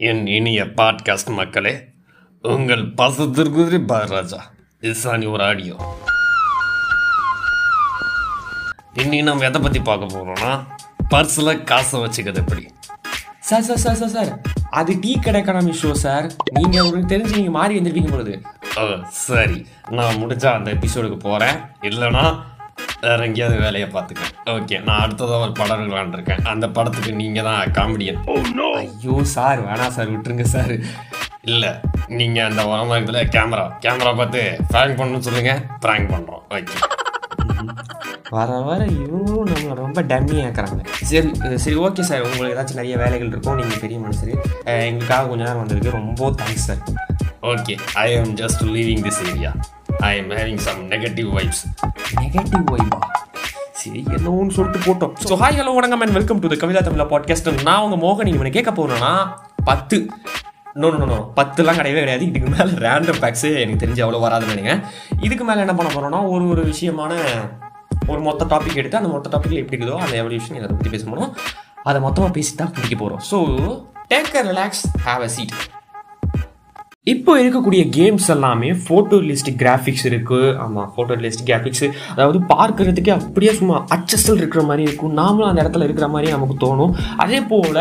என் இனிய பாட்காஸ்ட் மக்களே உங்கள் பாசத்திற்கு பாராஜா இசானி ஒரு ஆடியோ. இன்னைக்கு நம்ம எதை பற்றி பார்க்க போகிறோம்னா பர்ஸில் காசை வச்சுக்கிறது எப்படி? Sir sir sir sir sir அது டீ கடை எக்கனாமி ஷோ சார். நீங்கள் உங்களுக்கு தெரிஞ்சு நீங்கள் மாறி வந்துருப்பீங்க பொழுது. சரி. நான் முடிஞ்சா அந்த எபிசோடுக்கு போகிறேன் இல்லைன்னா வேற எங்கேயாவது வேலையை பார்த்துக்கேன் ஓகே நான் அடுத்ததாக ஒரு படம் இருக்கலான்னு இருக்கேன் அந்த படத்துக்கு நீங்கள் தான் காமெடியன் ஐயோ சார் வேணாம் சார் விட்டுருங்க சார் இல்லை நீங்கள் அந்த உரமாக்கத்தில் கேமரா கேமரா பார்த்து ப்ராங்க் பண்ணணும்னு சொல்லுங்கள் ப்ராங்க் பண்ணுறோம் ஓகே வர வர இவங்களும் நம்மளை ரொம்ப டம்மி ஆக்குறாங்க. சரி சரி ஓகே சார் உங்களுக்கு ஏதாச்சும் நிறைய வேலைகள் இருக்கும் நீங்கள் பெரிய மனுஷர். எங்களுக்காக கொஞ்ச நேரம் வந்திருக்கு. ரொம்ப thanks sir okay I am just leaving this area. I am having some negative vibes. Negative வைபா சரி என்னன்னு சொல்லிட்டு போட்டோம். ஸோ ஹாய் ஹலோ வணக்கம் and welcome to the Kavitha Tamizha podcast நான் உங்கள் மோகன் நீங்கள் கேட்க போகிறேன்னா பத்து. நோ நோ நோ பத்துலாம் கிடையவே கிடையாது. இதுக்கு மேலே ரேண்டம் பேக்ஸு எனக்கு தெரிஞ்சு அவ்வளோ வராதுன்னு நினைக்கிறேன். இதுக்கு மேலே என்ன பண்ண போகிறோம்னா ஒரு ஒரு விஷயமான ஒரு மொத்த டாபிக் எடுத்து அந்த மொத்த டாப்பிக்கில் எப்படி இருக்குதோ அந்த எவ்வளோ விஷயம் அதை பற்றி பேச போகிறோம் அதை மொத்தமாக பேசி தான் பிடிக்க போகிறோம் so take a relax have a seat இப்போ இருக்கக்கூடிய கேம்ஸ் எல்லாமே ஃபோட்டோ லிஸ்டிக் கிராஃபிக்ஸ் இருக்குது ஆமாம் ஃபோட்டோ லிஸ்ட் கிராஃபிக்ஸ் அதாவது பார்க்கறதுக்கே அப்படியே சும்மா அச்சஸ்டல் இருக்கிற மாதிரி இருக்கும். நாமளும் அந்த இடத்துல இருக்கிற மாதிரி நமக்கு தோணும். அதே போல்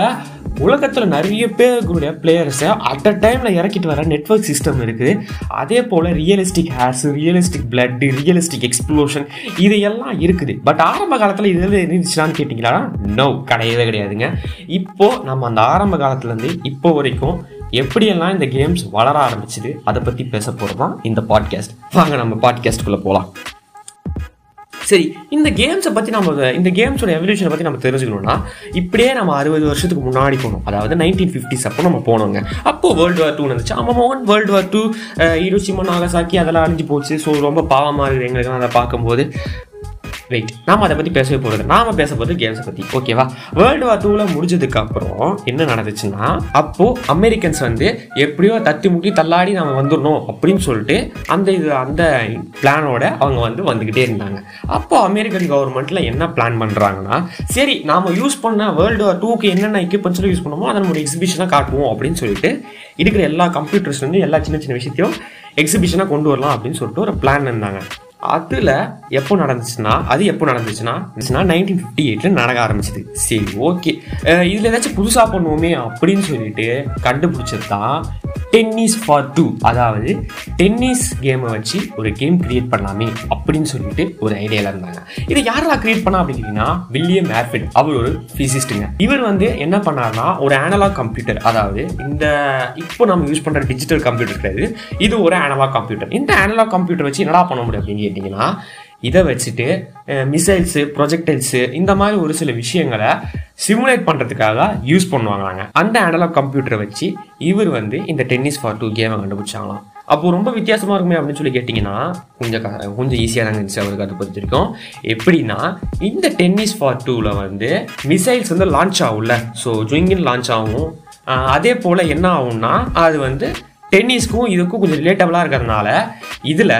உலகத்தில் நிறைய பேருக்குடைய பிளேயர்ஸை அட் அ டைமில் இறக்கிட்டு வர நெட்வொர்க் சிஸ்டம் இருக்குது. அதே போல் realistic hairs realistic blood realistic explosion இது எல்லாம் இருக்குது. பட் ஆரம்ப காலத்தில் இதில் இருந்துச்சுனான்னு கேட்டிங்களா? நோ கிடையவே கிடையாதுங்க. இப்போது நம்ம அந்த ஆரம்ப காலத்துலேருந்து இப்போ வரைக்கும் எப்படியெல்லாம் இந்த கேம்ஸ் வளர ஆரம்பிச்சுது அதை பற்றி பேச போகிறது தான் இந்த பாட்காஸ்ட் வாங்க நம்ம பாட்காஸ்ட்டுக்குள்ளே போகலாம் சரி இந்த கேம்ஸை பற்றி நம்ம இந்த கேம்ஸோட எவல்யூஷனை பற்றி நம்ம தெரிஞ்சுக்கணும்னா இப்படியே நம்ம அறுபது வருஷத்துக்கு முன்னாடி போனோம். அதாவது நைன்டீன் ஃபிஃப்டிஸ் அப்போ நம்ம போனோங்க. அப்போ வேர்ல்டு வார் டூ வந்துச்சு ஆமாம் one world war two Hiroshima Nagasaki அதெல்லாம் அழிஞ்சு போச்சு. ஸோ ரொம்ப பாவமாக இருக்குது எங்களுக்கு அதை பார்க்கும்போது. வெயிட் நாம அதை பற்றி பேசவே போகிறது நாம பேச போகிறது கேம்ஸை பற்றி ஓகேவா வேர்ல்டு வார் டூவில் முடிஞ்சதுக்கு அப்புறம் என்ன நடந்துச்சுன்னா அப்போது அமெரிக்கன்ஸ் வந்து எப்படியோ தத்தி முட்டி தள்ளாடி நம்ம வந்துடணும் அப்படின்னு சொல்லிட்டு அந்த இது அந்த பிளானோட அவங்க வந்து வந்துக்கிட்டே இருந்தாங்க. அப்போ அமெரிக்கன் கவர்மெண்ட்டில் என்ன பிளான் பண்ணுறாங்கன்னா சரி நாம யூஸ் பண்ண வேர்ல்டு வார் டூக்கு என்னென்ன எக்யூப்மெண்ட்ஸில் யூஸ் பண்ணுமோ அதை நம்ம எக்ஸிபிஷனாக காட்டுவோம் அப்படின்னு சொல்லிட்டு இருக்கிற எல்லா கம்ப்யூட்டர்ஸ் வந்து எல்லா சின்ன சின்ன விஷயத்தையும் எக்ஸிபிஷனாக கொண்டு வரலாம் அப்படின்னு சொல்லிட்டு ஒரு பிளான் இருந்தாங்க. அதில் எப்போ நடந்துச்சுன்னா அது எப்போ நடந்துச்சுன்னா நைன்டீன் ஃபிஃப்டி எயிட்டில் நடக்க ஆரம்பிச்சது. சரி ஓகே. இதில் ஏதாச்சும் புதுசாக பண்ணுவோமே அப்படின்னு சொல்லிட்டு கண்டுபிடிச்சது தான் டென்னிஸ் ஃபார் டூ அதாவது டென்னிஸ் கேமை வச்சு ஒரு கேம் கிரியேட் பண்ணலாமே அப்படின்னு சொல்லிட்டு ஒரு ஐடியாவில் இருந்தாங்க. இதை யாரெல்லாம் கிரியேட் பண்ணா அப்படின்னு கேட்டிங்கன்னா வில்லியம் ஆர்ஃபிட் அவர் ஒரு ஃபிசிஸ்ட்டுங்க இவர் வந்து என்ன பண்ணார்னா ஒரு ஆனலாக் கம்ப்யூட்டர் அதாவது இந்த இப்போ நம்ம யூஸ் பண்ணுற டிஜிட்டல் கம்ப்யூட்டர் கிடையாது. இது ஒரு ஆனலாக் கம்ப்யூட்டர் இந்த ஆனலாக் கம்ப்யூட்டர் வச்சு என்னடா பண்ண முடியும் அப்படின்னு கேட்டிங்கன்னா இதை வச்சுட்டு மிசைல்ஸு ப்ரொஜெக்டைல்ஸு இந்த மாதிரி ஒரு சில விஷயங்களை சிமுலேட் பண்ணுறதுக்காக யூஸ் பண்ணுவாங்களாங்க. அந்த அனலாக் கம்ப்யூட்டரை வச்சு இவர் வந்து இந்த டென்னிஸ் ஃபார் டூ கேமை கண்டுபிடிச்சாங்களாம். அப்போது ரொம்ப வித்தியாசமாக இருக்குமே அப்படின்னு சொல்லி கேட்டிங்கன்னா கொஞ்சம் க- கொஞ்சம் ஈஸியாக தாங்க இருந்துச்சு அவருக்கு அதை பொறுத்த வரைக்கும் எப்படின்னா இந்த டென்னிஸ் ஃபார் டூவில் வந்து மிசைல்ஸ் வந்து லான்ச் ஆகும்ல. ஸோ ஜுயிங்கின் லான்ச் ஆகும். அதே போல் என்ன ஆகும்னா அது வந்து டென்னிஸ்க்கும் இதுக்கும் கொஞ்சம் ரிலேட்டபிளாக இருக்கிறதுனால இதில்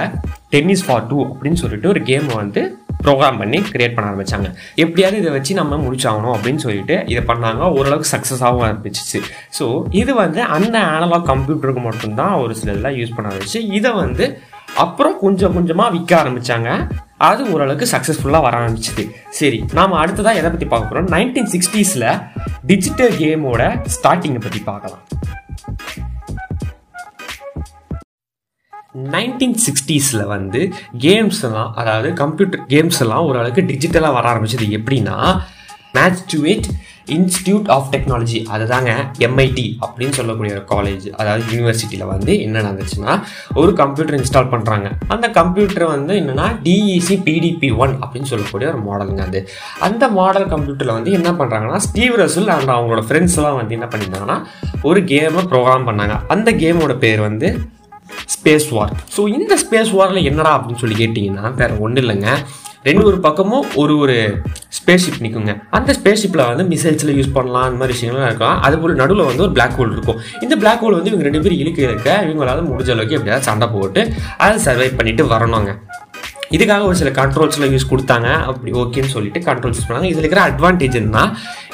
டென்னிஸ் ஃபார் டூ அப்படின்னு சொல்லிட்டு ஒரு கேமை வந்து ப்ரோக்ராம் பண்ணி கிரியேட் பண்ண ஆரம்பிச்சாங்க. எப்படியாவது இதை வச்சு நம்ம முடிச்சாகணும் அப்படின்னு சொல்லிட்டு இதை பண்ணாங்க. ஓரளவுக்கு சக்ஸஸாகவும் ஆரம்பிச்சிச்சு. ஸோ இது வந்து அந்த ஆனலாக் கம்ப்யூட்டருக்கு மட்டும்தான் ஒரு சில இதெல்லாம் யூஸ் பண்ண ஆரம்பிச்சு. இதை வந்து அப்புறம் கொஞ்சம் கொஞ்சமாக விற்க ஆரம்பித்தாங்க அது ஓரளவுக்கு சக்ஸஸ்ஃபுல்லாக வர ஆரம்பிச்சிது. சரி நாம் அடுத்ததாக எதை பற்றி பார்க்க போகிறோம் நைன்டீன் சிக்ஸ்டீஸில் டிஜிட்டல் கேமோட ஸ்டார்டிங்கை பற்றி பார்க்கலாம். நைன்டீன் சிக்ஸ்டீஸில் வந்து கேம்ஸ் எல்லாம் அதாவது கம்ப்யூட்டர் கேம்ஸ் எல்லாம் ஓரளவுக்கு டிஜிட்டலாக வர ஆரம்பிச்சது எப்படின்னா Massachusetts institute of technology அதுதாங்க எம்ஐடி அப்படின்னு சொல்லக்கூடிய ஒரு காலேஜ் அதாவது யூனிவர்சிட்டியில் வந்து என்ன நடந்துச்சுன்னா ஒரு கம்ப்யூட்டர் இன்ஸ்டால் பண்ணுறாங்க அந்த கம்ப்யூட்டர் வந்து என்னென்னா டிஇசி பிடிபி ஒன் அப்படின்னு சொல்லக்கூடிய ஒரு மாடலுங்க அது. அந்த மாடல் கம்ப்யூட்டரில் வந்து என்ன பண்ணுறாங்கன்னா ஸ்டீவ் ரசல் அண்ட் அவங்களோட ஃப்ரெண்ட்ஸ் எல்லாம் வந்து என்ன பண்ணியிருந்தாங்கன்னா ஒரு கேமை ப்ரோக்ராம் பண்ணாங்க. அந்த கேமோட பேர் வந்து ஸ்பேஸ் வார் ஸோ இந்த ஸ்பேஸ் வாரில் என்னடா அப்படின்னு சொல்லி கேட்டிங்கன்னா வேறு ஒன்றும் இல்லைங்க. ரெண்டு ஒரு பக்கமும் ஒரு ஒரு ஸ்பேஸ் ஷிப் நிற்குங்க அந்த ஸ்பேஸ் ஷிப்பில் வந்து மிசைல்ஸில் யூஸ் பண்ணலாம் அந்த மாதிரி விஷயங்கள்லாம் இருக்கலாம். அது போல் நடுவில் வந்து ஒரு பிளாக் ஹோல் இருக்கும். இந்த பிளாக் ஹோல் வந்து இவங்க ரெண்டு பேரும் இழுக்க இருக்க இவங்களால முடிஞ்ச அளவுக்கு எப்படியாவது சண்டை போட்டு அதை சர்வை பண்ணிட்டு வரணுங்க. இதுக்காக ஒரு சில கண்ட்ரோல்ஸ்லாம் யூஸ் கொடுத்தாங்க. அப்படி ஓகேன்னு சொல்லிட்டு கண்ட்ரோல்ஸ் யூஸ் பண்ணாங்க. இதில் இருக்கிற அட்வான்டேஜ் என்ன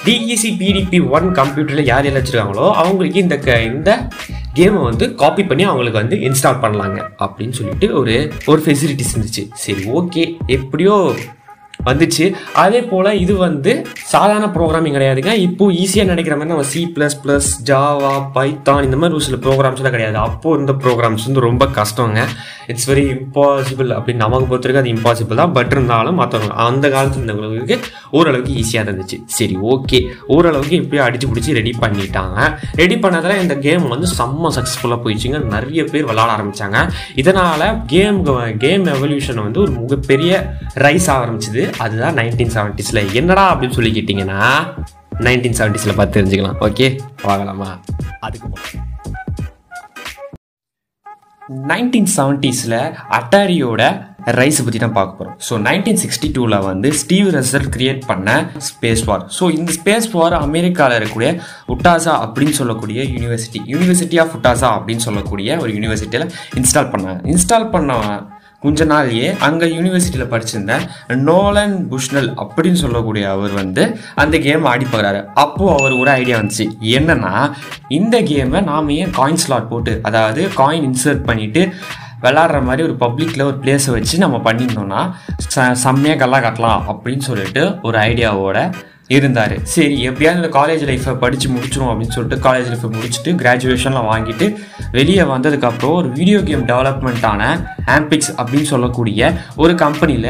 டிஇசி பிடிபி ஒன் கம்ப்யூட்டரில் யார் யார் வச்சுருக்காங்களோ அவங்களுக்கு இந்த க இந்த கேமை வந்து காப்பி பண்ணி அவங்களுக்கு வந்து இன்ஸ்டால் பண்ணலாங்க அப்படின்னு சொல்லிட்டு ஒரு ஒரு ஃபெசிலிட்டிஸ் இருந்துச்சு. சரி ஓகே எப்படியோ வந்துச்சு. அதே போல் இது வந்து சாதாரண ப்ரோக்ராமிங் கிடையாதுங்க. இப்போ ஈஸியாக நினைக்கிற மாதிரி நம்ம C plus plus Java Python இந்த மாதிரி ஒரு சில ப்ரோக்ராம்ஸ்லாம் கிடையாது. அப்போது இருந்த ப்ரோக்ராம்ஸ் வந்து ரொம்ப கஷ்டங்க. இட்ஸ் வெரி இம்பாசிபிள் அப்படின்னு நமக்கு பொறுத்த வரைக்கும் அது இம்பாசிபிள் தான். பட் இருந்தாலும் மற்றவங்க அந்த காலத்தில் இருந்தவங்களுக்கு ஓரளவுக்கு ஈஸியாக இருந்துச்சு. சரி ஓகே ஓரளவுக்கு எப்படியோ அடிச்சு பிடிச்சி ரெடி பண்ணிட்டாங்க. ரெடி பண்ணதில் இந்த கேம் வந்து செம்ம சக்ஸஸ்ஃபுல்லாக போயிடுச்சுங்க. நிறைய பேர் விளாட ஆரம்பித்தாங்க இதனால் கேம் கேம் எவல்யூஷன் வந்து ஒரு மிகப்பெரிய ரைஸ் ஆரம்பிச்சுது. அதுதான் நைன்டீன் செவன்டிஸில் என்னடா அப்படின்னு சொல்லி கேட்டிங்கன்னா நைன்டீன் செவன்டிஸில் பார்த்து தெரிஞ்சுக்கலாம். ஓகே வாங்கலாமா அதுக்கு நைன்டீன் செவன்ட்டீஸில் அட்டாரியோட ரைஸ் பற்றி தான் பார்க்க போகிறோம் ஸோ நைன்டீன் சிக்ஸ்டி டூவில் வந்து ஸ்டீவ் ரசல் கிரியேட் பண்ண ஸ்பேஸ் வார் ஸோ இந்த ஸ்பேஸ் வார் அமெரிக்காவில் இருக்கக்கூடிய உட்டாசா அப்படின்னு சொல்லக்கூடிய யூனிவர்சிட்டி யூனிவர்சிட்டி ஆஃப் உட்டாசா அப்படின்னு சொல்லக்கூடிய ஒரு யூனிவர்சிட்டியில் இன்ஸ்டால் பண்ணாங்க. இன்ஸ்டால் பண்ண கொஞ்ச நாள்லயே அங்கே யூனிவர்சிட்டியில் படிச்சிருந்த நோலன் புஷ்னல் அப்படின்னு சொல்லக்கூடிய அவர் வந்து அந்த கேம் ஆடி பார்க்குறாரு. அப்போது அவர் ஒரு ஐடியா வந்துச்சு. என்னன்னா இந்த கேமை நாம் ஏன் காயின் ஸ்லாட் போட்டு அதாவது காயின் இன்சர்ட் பண்ணிவிட்டு விளாட்ற மாதிரி ஒரு பப்ளிக்கில் ஒரு பிளேஸை வச்சு நம்ம பண்ணியிருந்தோம்னா ச செம்மையாக கல்லா கட்டலாம் அப்படின்னு சொல்லிட்டு ஒரு ஐடியாவோட இருந்தார். சரி எப்படியாவது இந்த காலேஜ் லைஃப்பை படித்து முடிச்சிடும் அப்படின்னு சொல்லிட்டு காலேஜ் லைஃப்பை முடிச்சுட்டு கிராஜுவேஷன்லாம் வாங்கிட்டு வெளியே வந்ததுக்கப்புறம் ஒரு வீடியோ கேம் டெவலப்மெண்ட்டான ஆம்பிக்ஸ் அப்படின்னு சொல்லக்கூடிய ஒரு கம்பெனியில்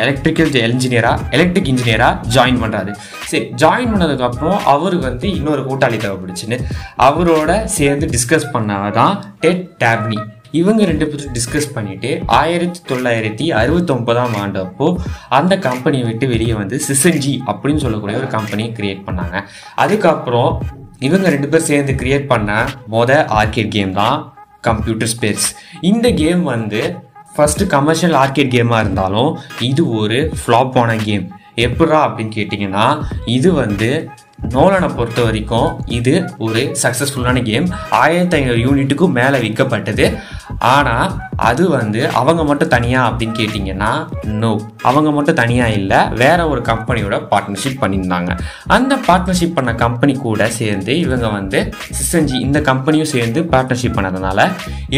எலக்ட்ரிக்கல் இன்ஜினியராக எலக்ட்ரிக் இன்ஜினியராக ஜாயின் பண்ணுறாரு சரி ஜாயின் பண்ணதுக்கப்புறம் அவருக்கு வந்து இன்னொரு கூட்டாளி தேவைப்படுச்சுன்னு அவரோட சேர்ந்து டிஸ்கஸ் பண்ணாதான் டெட் டேப்னி இவங்க ரெண்டு பேரும் டிஸ்கஸ் பண்ணிட்டு ஆயிரத்தி தொள்ளாயிரத்தி அறுபத்தொன்பதாம் ஆண்டு அப்போ அந்த கம்பெனியை விட்டு வெளியே வந்து சிசன்ஜி அப்படின்னு சொல்லக்கூடிய ஒரு கம்பெனியை கிரியேட் பண்ணாங்க. அதுக்கப்புறம் இவங்க ரெண்டு பேர் சேர்ந்து கிரியேட் பண்ண மொத ஆர்கேட் கேம் தான் கம்ப்யூட்டர் ஸ்பேஸ் இந்த கேம் வந்து ஃபஸ்ட்டு கமர்ஷியல் ஆர்கேட் கேமாக இருந்தாலும் இது ஒரு ஃப்ளாப்பான கேம் எப்படா அப்படின்னு கேட்டிங்கன்னா இது வந்து நோலனை பொறுத்த வரைக்கும் இது ஒரு சக்ஸஸ்ஃபுல்லான கேம் ஆயிரத்தி ஐநூறு யூனிட்டுக்கும் மேலே விற்கப்பட்டது. ஆனால் அது வந்து அவங்க மட்டும் தனியாக அப்படின்னு கேட்டிங்கன்னா நோ அவங்க மட்டும் தனியாக இல்லை வேற ஒரு கம்பெனியோட பார்ட்னர்ஷிப் பண்ணியிருந்தாங்க. அந்த பார்ட்னர்ஷிப் பண்ண கம்பெனி கூட சேர்ந்து இவங்க வந்து சிஸ்டன்ஜி இந்த கம்பெனியும் சேர்ந்து பார்ட்னர்ஷிப் பண்ணதுனால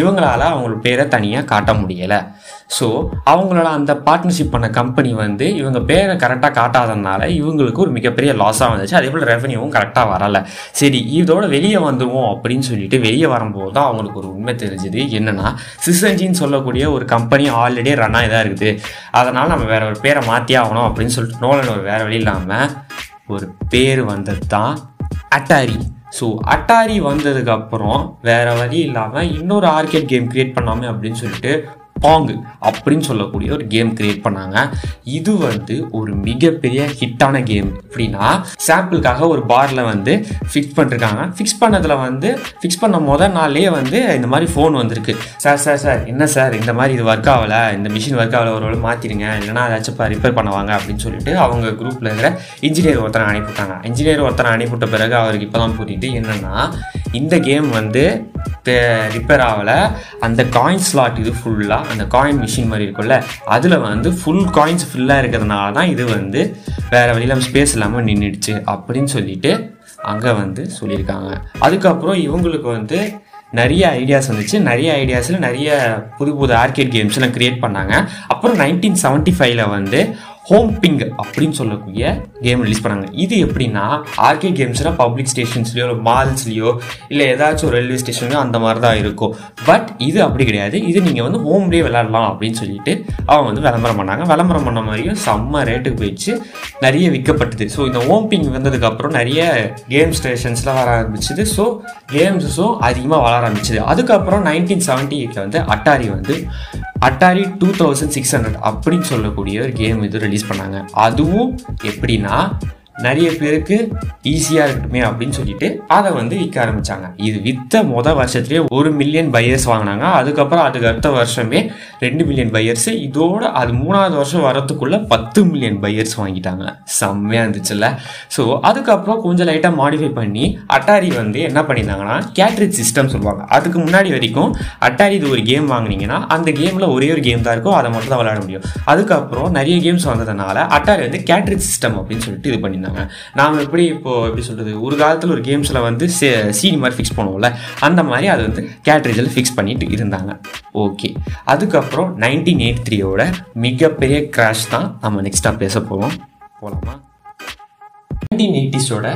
இவங்களால அவங்களோட பேரை தனியாக காட்ட முடியலை. ஸோ அவங்களோட அந்த பார்ட்னர்ஷிப் பண்ண கம்பெனி வந்து இவங்க பேரை கரெக்டாக காட்டாததுனால இவங்களுக்கு ஒரு மிகப்பெரிய லாஸாக வந்துச்சு. அதே போல் ரெவன்யூவும் கரெக்டாக வரலை. சரி இதோட வெளியே வந்துவோம் அப்படின்னு சொல்லிட்டு வெளியே வரும்போது தான் அவங்களுக்கு ஒரு உண்மை தெரிஞ்சுது. என்னன்னா அப்படின்னு சொல்லக்கூடிய ஒரு கம்பெனி ஆல்ரெடி ரன் ஆகி தான் இருக்குது. அதனால் நம்ம வேற ஒரு பேரை மாற்றி ஆகணும் அப்படின்னு சொல்லிட்டு நோலன் ஒரு வேறு வழி இல்லாமல் ஒரு பேர் வந்தது தான் அட்டாரி. ஸோ அட்டாரி வந்ததுக்கப்புறம் வேறு வழி இல்லாமல் இன்னொரு ஆர்கேட் கேம் கிரியேட் பண்ணாமல் அப்படின்னு சொல்லிட்டு பாங் அப்படின்னு சொல்லக்கூடிய ஒரு கேம் கிரியேட் பண்ணாங்க. இது வந்து ஒரு மிகப்பெரிய ஹிட்டான கேம் அப்படின்னா சாம்பிளுக்காக ஒரு பாரில் வந்து ஃபிக்ஸ் பண்ணிருக்காங்க. ஃபிக்ஸ் பண்ணதில் வந்து ஃபிக்ஸ் பண்ண முதல் நாள்லேயே வந்து இந்த மாதிரி ஃபோன் வந்திருக்கு. சார் சார் சார் என்ன சார்? இந்த மாதிரி இது ஒர்க் ஆகலை. இந்த மிஷின் ஒர்க் ஆகலை. ஒரு மாற்றிடுங்க இல்லைனா ஏதாச்சும் ரிப்பேர் பண்ணுவாங்க அப்படின்னு சொல்லிட்டு அவங்க குரூப்பில் இருக்கிற இன்ஜினியர் ஒருத்தனை அனுப்பிவிட்டாங்க. இன்ஜினியர் ஒருத்தனை அனுப்பிவிட்ட பிறகு அவருக்கு இப்போ தான் புரியுது என்னென்னா இந்த கேம் வந்து ரிப்பேர் ஆகலை. அந்த காயின் ஸ்லாட் இது ஃபுல்லாக அந்த காயின் மிஷின் மாதிரி இருக்கும்ல அதில் வந்து ஃபுல் காயின்ஸ் ஃபுல்லாக இருக்கிறதுனால தான் இது வந்து வேறு வழியில் ஸ்பேஸ் இல்லாமல் நின்றுடுச்சு அப்படின்னு சொல்லிட்டு அங்கே வந்து சொல்லியிருக்காங்க. அதுக்கப்புறம் இவங்களுக்கு வந்து நிறைய ஐடியாஸ் வந்துச்சு. நிறைய ஐடியாஸில் நிறைய புது புது ஆர்கேட் கேம்ஸ்லாம் க்ரியேட் பண்ணாங்க. அப்புறம் நைன்டீன் செவன்ட்டி ஃபைவ்ல வந்து ஹோம் பிங் அப்படின்னு சொல்லக்கூடிய கேம் ரிலீஸ் பண்ணாங்க. இது எப்படின்னா ஆர்கே கேம்ஸ்னா பப்ளிக் ஸ்டேஷன்ஸ்லையோ இல்லை மால்ஸ்லையோ இல்லை ஏதாச்சும் ஒரு ரயில்வே ஸ்டேஷன்லையோ அந்த மாதிரி தான் இருக்கும். பட் இது அப்படி கிடையாது. இது நீங்கள் வந்து ஹோம்லேயே விளாடலாம் அப்படின்னு சொல்லிட்டு அவங்க வந்து விளம்பரம் பண்ணாங்க. விளம்பரம் பண்ண மாதிரியும் செம்ம ரேட்டுக்கு போயிடுச்சு. நிறைய விற்கப்பட்டது. ஸோ இந்த ஹோம் பிங் வந்ததுக்கப்புறம் நிறைய கேம் ஸ்டேஷன்ஸ்லாம் வர ஆரம்பிச்சுது. ஸோ கேம்ஸஸும் அதிகமாக வளர ஆரம்பிச்சது. அதுக்கப்புறம் நைன்டீன் செவன்ட்டி எயிட்டில் வந்து அட்டாரி வந்து Atari two thousand six hundred அப்படின்னு சொல்லக்கூடிய ஒரு கேம் இது ரிலீஸ் பண்ணாங்க. அதுவும் எப்படின்னா நிறைய பேருக்கு ஈஸியாக இருக்கட்டுமே அப்படின்னு சொல்லிட்டு அதை வந்து விற்க ஆரம்பித்தாங்க இது விற்ற மொதல் வருஷத்துலேயே ஒரு மில்லியன் பையர்ஸ் வாங்கினாங்க. அதுக்கப்புறம் அதுக்கு அடுத்த வருஷமே ரெண்டு மில்லியன் பையர்ஸ் இதோட அது மூணாவது வருஷம் வரத்துக்குள்ளே பத்து மில்லியன் பையர்ஸ் வாங்கிட்டாங்க. செம்மையாக இருந்துச்சுல்ல. ஸோ அதுக்கப்புறம் கொஞ்சம் லைட்டாக மாடிஃபை பண்ணி அட்டாரி வந்து என்ன பண்ணியிருந்தாங்கன்னா கேட்ரிஜ் சிஸ்டம் சொல்லுவாங்க. அதுக்கு முன்னாடி வரைக்கும் அட்டாரி இது ஒரு கேம் வாங்கினீங்கன்னா அந்த கேமில் ஒரே ஒரு கேம் தான் இருக்கும். அதை மட்டும் தான் விளையாட முடியும். அதுக்கப்புறம் நிறைய கேம்ஸ் வந்ததுனால அட்டாரி வந்து கேட்ரிஜ் சிஸ்டம் அப்படின்னு சொல்லிட்டு இது இருந்தாங்க. நாம் எப்படி இப்போ எப்படி சொல்கிறது ஒரு காலத்தில் ஒரு கேம்ஸில் வந்து சீனி மாதிரி ஃபிக்ஸ் பண்ணுவோம்ல அந்த மாதிரி அது வந்து கேட்ரேஜில் ஃபிக்ஸ் பண்ணிட்டு இருந்தாங்க. ஓகே அதுக்கப்புறம் நைன்டீன் எயிட் த்ரீயோட மிகப்பெரிய கிராஷ் தான் நம்ம நெக்ஸ்ட்டாக பேச போகிறோம் போகலாமா நைன்டீன் எயிட்டிஸோட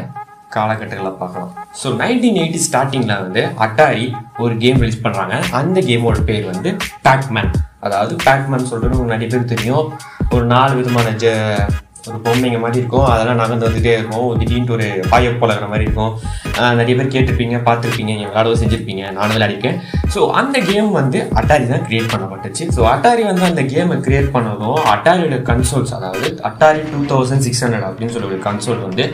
காலகட்டங்களை பார்க்கலாம். ஸோ நைன்டீன் எயிட்டி ஸ்டார்டிங்கில் வந்து அட்டாரி ஒரு கேம் ரிலீஸ் பண்ணுறாங்க அந்த கேமோட பேர் வந்து பேக்மேன் அதாவது பேக்மேன் சொல்கிறது நிறைய பேருக்கு தெரியும்? ஒரு நாலு விதமான ஜ ஒரு பொம்மைங்க மாதிரி இருக்கும். அதெல்லாம் நகர்ந்து வந்துகிட்டே இருக்கும். திடீர்னு ஒரு பாய போலகிற மாதிரி இருக்கும். நிறைய பேர் கேட்டிருப்பீங்க பார்த்துருப்பீங்க நீங்கள் விளாடவும் செஞ்சுருப்பீங்க. நானும் விளையாடிருக்கேன். ஸோ அந்த கேம் வந்து அட்டாரி தான் கிரியேட் பண்ணப்பட்டுச்சு. ஸோ அட்டாரி வந்து அந்த கேமை கிரியேட் பண்ணதும் அட்டாரியோட கன்சோல்ஸ் அதாவது Atari two thousand six hundred அப்படின்னு சொல்லி ஒரு கன்சோல் வந்து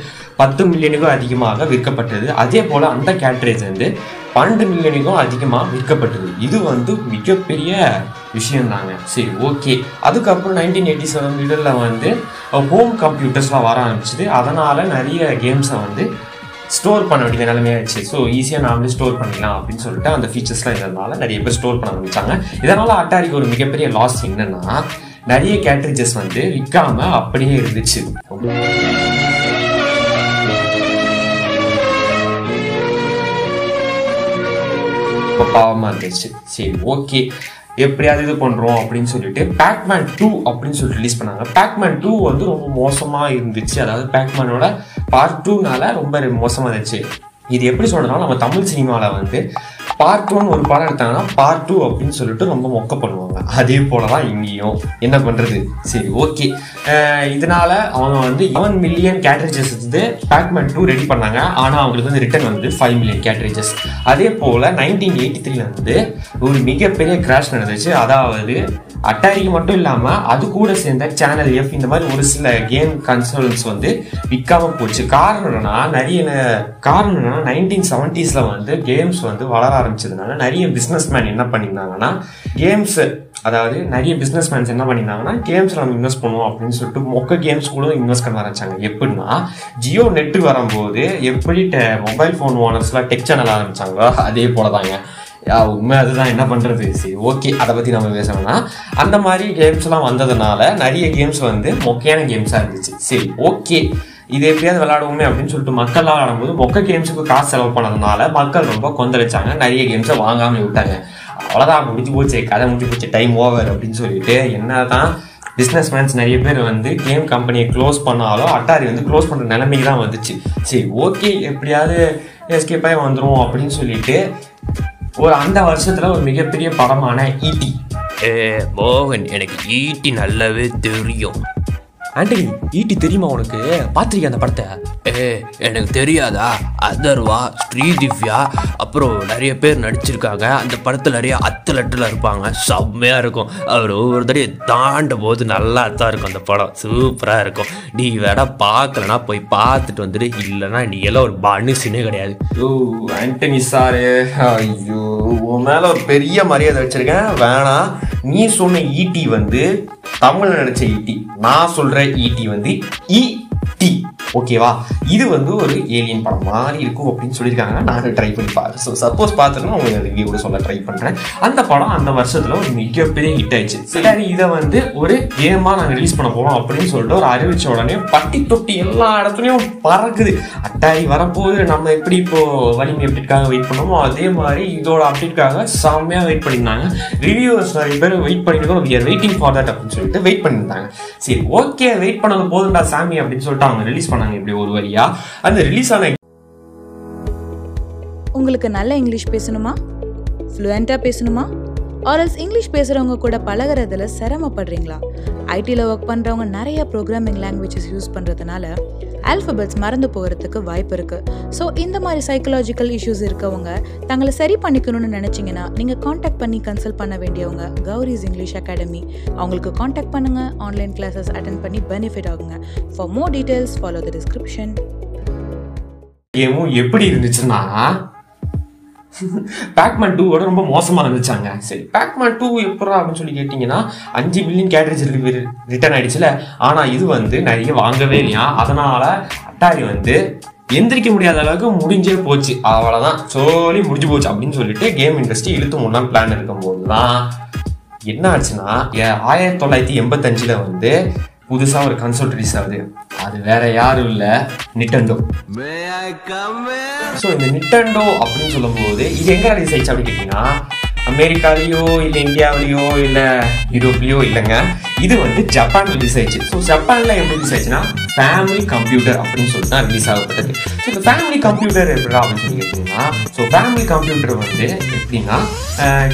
பத்து மில்லியனுக்கும் அதிகமாக விற்கப்பட்டது. அதே போல் அந்த கேட்ரேஜ் வந்து பன்னெண்டு மில்லியனுக்கும் அதிகமாக விற்கப்பட்டது. இது வந்து மிகப்பெரிய விஷயம் தாங்க சரி ஓகே. அதுக்கப்புறம் நைன்டீன் எயிட்டி செவன் மிடில் வந்து ஹோம் கம்ப்யூட்டர்ஸ்லாம் வர ஆரம்பிச்சிது. அதனால் நிறைய கேம்ஸை வந்து ஸ்டோர் பண்ண வேண்டிய நிலைமையாச்சு ஸோ ஈஸியாக நாமளே ஸ்டோர் பண்ணிக்கலாம் அப்படின்னு சொல்லிட்டு அந்த ஃபீச்சர்ஸ்லாம் இருந்ததுனால நிறைய பேர் ஸ்டோர் பண்ண ஆரம்பிச்சாங்க. இதனால் அட்டாரிக்கு ஒரு மிகப்பெரிய லாஸ் என்னென்னா நிறைய கேட்ரிஜஸ் வந்து விற்காம அப்படியே இருந்துச்சு. இப்போ பாவமாக இருந்துச்சு. சரி ஓகே. எப்படியாவது இது பண்ணுறோம் அப்படின்னு சொல்லிட்டு பேக்மேன் டூ அப்படின்னு சொல்லிட்டு ரிலீஸ் பண்ணாங்க. பேக்மேன் டூ வந்து ரொம்ப மோசமாக இருந்துச்சு. அதாவது பேக்மேனோட பார்ட் டூனால ரொம்ப மோசமாக இருந்துச்சு. இது எப்படி சொல்கிறதுனால நம்ம தமிழ் சினிமாவில் வந்து பார்ட் ஒன் ஒரு படம் எடுத்தாங்கன்னா பார்ட் டூ அப்படின்னு சொல்லிட்டு ரொம்ப மொக்க பண்ணுவோம் அதே போலதான் இங்கேயும். என்ன பண்ணுறது சரி ஓகே இதனால அவங்க வந்து ஒன் மில்லியன் கேட்ரேஜஸ் வந்து பேக்மேன் டூ ரெடி பண்ணாங்க. ஆனால் அவங்களுக்கு வந்து ரிட்டர்ன் வந்து ஃபைவ் மில்லியன் கேட்ரேஜஸ் அதே போல் நைன்டீன் எயிட்டி த்ரீல வந்து ஒரு மிகப்பெரிய கிராஷ் நடந்துச்சு. அதாவது அட்டாரிக்கு மட்டும் இல்லாமல் அது கூட சேர்ந்த சேனல் எஃப் இந்த மாதிரி ஒரு சில கேம் கன்சோல்ஸ் வந்து விற்காம போச்சு. காரணம் என்னன்னா நிறைய காரணம் என்னன்னா நைன்டீன் செவன்டீஸில் வந்து கேம்ஸ் வந்து வளர ஆரம்பிச்சதுனால நிறைய பிஸ்னஸ் மேன் என்ன பண்ணியிருந்தாங்கன்னா கேம்ஸ் அதாவது நிறைய பிஸ்னஸ் மேன்ஸ் என்ன பண்ணியிருந்தாங்கன்னா கேம்ஸில் நம்ம இன்வெஸ்ட் பண்ணுவோம் அப்படின்னு சொல்லிட்டு மொக்க கேம்ஸ் கூட இன்வெஸ்ட் பண்ண ஆரம்பிச்சாங்க. எப்படின்னா ஜியோ நெட்டு வரும்போது எப்படி மொபைல் ஃபோன் ஓனர்ஸ்லாம் டெக் சேனல் ஆரம்பிச்சாங்களோ அதே போல தாங்க யா உண்மை அதுதான். என்ன பண்ணுறது சரி ஓகே அதை பற்றி நம்ம பேசணும்னா அந்த மாதிரி கேம்ஸ்லாம் வந்ததுனால நிறைய கேம்ஸ் வந்து மொக்கையான கேம்ஸாக இருந்துச்சு. சரி ஓகே இது எப்படியாவது விளாடுவோமே அப்படின்னு சொல்லிட்டு மக்கள்லாம் விளாடும்போது மொக்க கேம்ஸுக்கு காசு செலவு பண்ணதுனால மக்கள் ரொம்ப கொந்தளிச்சாங்க. நிறைய கேம்ஸை வாங்காமல் விட்டாங்க. அவ்வளோதான் முடிஞ்சு போச்சு கதை முடிஞ்சு போச்சு டைம் ஓவர் அப்படின்னு சொல்லிட்டு என்ன தான் பிஸ்னஸ் மேன்ஸ் நிறைய பேர் வந்து கேம் கம்பெனியை க்ளோஸ் பண்ணாலும் அட்டாரி வந்து க்ளோஸ் பண்ணுற நிலைமைக்கு தான் வந்துச்சு. சரி ஓகே எப்படியாவது எஸ்கேப்பாக ஆகி வந்துடும் அப்படின்னு சொல்லிட்டு ஒரு அந்த வருஷத்தில் ஒரு மிகப்பெரிய படமான ஈட்டி ஏ மோகன் எனக்கு ஈட்டி நல்லாவே தெரியும். ஆண்டனி ஈட்டி தெரியுமா உனக்கு? பார்த்திருக்கிய அந்த படத்தை? ஏ எனக்கு தெரியாதா? அதர்வா ஸ்ரீதிவ்யா அப்புறம் நிறைய பேர் நடிச்சிருக்காங்க. அந்த படத்தில் நிறைய அத்தலட்டில் இருப்பாங்க. செம்மையாக இருக்கும். அவர் ஒவ்வொரு தடையும் தாண்டும் போது நல்லா தான் இருக்கும் அந்த படம். சூப்பராக இருக்கும். நீ வேணா பார்க்கலனா போய் பார்த்துட்டு வந்துடு. இல்லைன்னா நீ எல்லாம் ஒரு மனுஷனே கிடையாது. ஐயோ ஆண்டனி சாரு. ஐயோ உன் மேல ஒரு பெரிய மரியாதை வச்சிருக்கேன். வேணாம் நீ சொன்ன ஈட்டி வந்து தமிழ் நினைச்ச ஈட்டி நான் சொல்ற ஈட்டி வந்து இ டி ஓகேவா இது வந்து ஒரு ஏலியன் படம் மாதிரி இருக்கும் அப்படின்னு சொல்லியிருக்காங்க. நான் ட்ரை பண்ணி பாரு ஸோ சப்போஸ் பார்த்துருந்தா உங்களுக்கு ரிவ்யூ கூட சொல்ல ட்ரை பண்ணுறேன் அந்த படம் அந்த வருஷத்தில் ஒரு மிகப்பெரிய ஹிட் ஆயிடுச்சு. சரி இதை வந்து ஒரு கேமாக நாங்கள் ரிலீஸ் பண்ண போகிறோம் அப்படின்னு சொல்லிட்டு ஒரு அறிவிச்ச உடனே பட்டி தொட்டி எல்லா இடத்துலையும் பறக்குது. அட்டாரி வரப்போகுது. நம்ம எப்படி இப்போ வலிமை அப்டேட்காக வெயிட் பண்ணோமோ அதே மாதிரி இதோட அப்டேட்காக செம்மையாக வெயிட் பண்ணியிருந்தாங்க. ரிவ்யூவர்ஸ் நிறைய பேர் வெயிட் பண்ணியிருக்கோம் we are waiting for that அப்படின்னு சொல்லிட்டு வெயிட் பண்ணியிருந்தாங்க. சரி ஓகே வெயிட் பண்ணது போதுண்டா சாமி அப்படின்னு சொல்லிட்டு அவங்க ரிலீஸ் பண்ணாங்க இப்படி ஒரு வரியா அந்த ரிலீஸ் ஆன உங்களுக்கு நல்ல இங்கிலீஷ் பேசணுமா? ஃப்ளூயண்ட்டாக பேசணுமா? ஆர்எல்ஸ் இங்கிலீஷ் பேசுகிறவங்க கூட பழகுறதுல சிரமப்படுறீங்களா? ஐடியில் ஒர்க் பண்ணுறவங்க நிறைய ப்ரோக்ராமிங் லாங்குவேஜஸ் யூஸ் பண்ணுறதுனால ஆல்ஃபபெட்ஸ் மறந்து போகிறதுக்கு வாய்ப்பு இருக்குது ஸோ இந்த மாதிரி சைக்கலாஜிக்கல் இஷ்யூஸ் இருக்கவங்க தங்களை சரி பண்ணிக்கணும்னு நினச்சிங்கன்னா நீங்கள் காண்டாக்ட் பண்ணி கன்சல்ட் பண்ண வேண்டியவங்க கௌரிஸ் இங்கிலீஷ் அகாடமி அவங்களுக்கு காண்டாக்ட் பண்ணுங்கள் ஆன்லைன் கிளாஸஸ் அட்டன் பண்ணி பெனிஃபிட் ஆகுங்க. For more details follow the description கேமும் எப்படி இருந்துச்சுன்னா பேக்மேன் டூவோட ரொம்ப மோசமாக இருந்துச்சாங்க. சரி பேக்மேன் டூ எப்படா அப்படின்னு சொல்லி கேட்டிங்கன்னா அஞ்சு மில்லியன் கேட்ரேஜ் ரிட்டர்ன் ஆயிடுச்சுல. ஆனால் இது வந்து நிறைய வாங்கவே இல்லையா? அதனால் அட்டாரி வந்து எந்திரிக்க முடியாத அளவுக்கு முடிஞ்சே போச்சு. அவ்வளோதான் சொல்லி முடிஞ்சு போச்சு அப்படின்னு சொல்லிட்டு கேம் இண்டஸ்ட்ரி இழுத்து முன்னாள் பிளான் இருக்கும்போது தான் என்ன ஆச்சுன்னா ஏ- ஆயிரத்தி தொள்ளாயிரத்தி எண்பத்தஞ்சில் வந்து புதுசாக ஒரு கன்சோல் ரிலீஸ் ஆகுது. அது வேற யாரும் இல்லை நிட்டண்டோ ஸோ இந்த நிட்டண்டோ அப்படின்னு சொல்லும்போது இது எங்கே ரிலீஸ் ஆயிடுச்சு அப்படின்னு கேட்டிங்கன்னா அமெரிக்காலேயோ இல்லை இந்தியாவிலேயோ இல்லை யூரோப்லேயோ இல்லைங்க. இது வந்து ஜப்பான் ரிலீஸ் ஆயிடுச்சு. ஸோ ஜப்பானில் எப்படி ரிலீஸ் ஆயிடுச்சுன்னா ஃபேமிலி கம்ப்யூட்டர் அப்படின்னு சொல்லிட்டு தான் ரிலீஸ் ஆகப்பட்டது. ஸோ இந்த ஃபேமிலி கம்ப்யூட்டர் எப்படா அப்படின்னு சொல்லி கேட்டிங்கன்னா ஸோ ஃபேமிலி கம்ப்யூட்டர் வந்து எப்படின்னா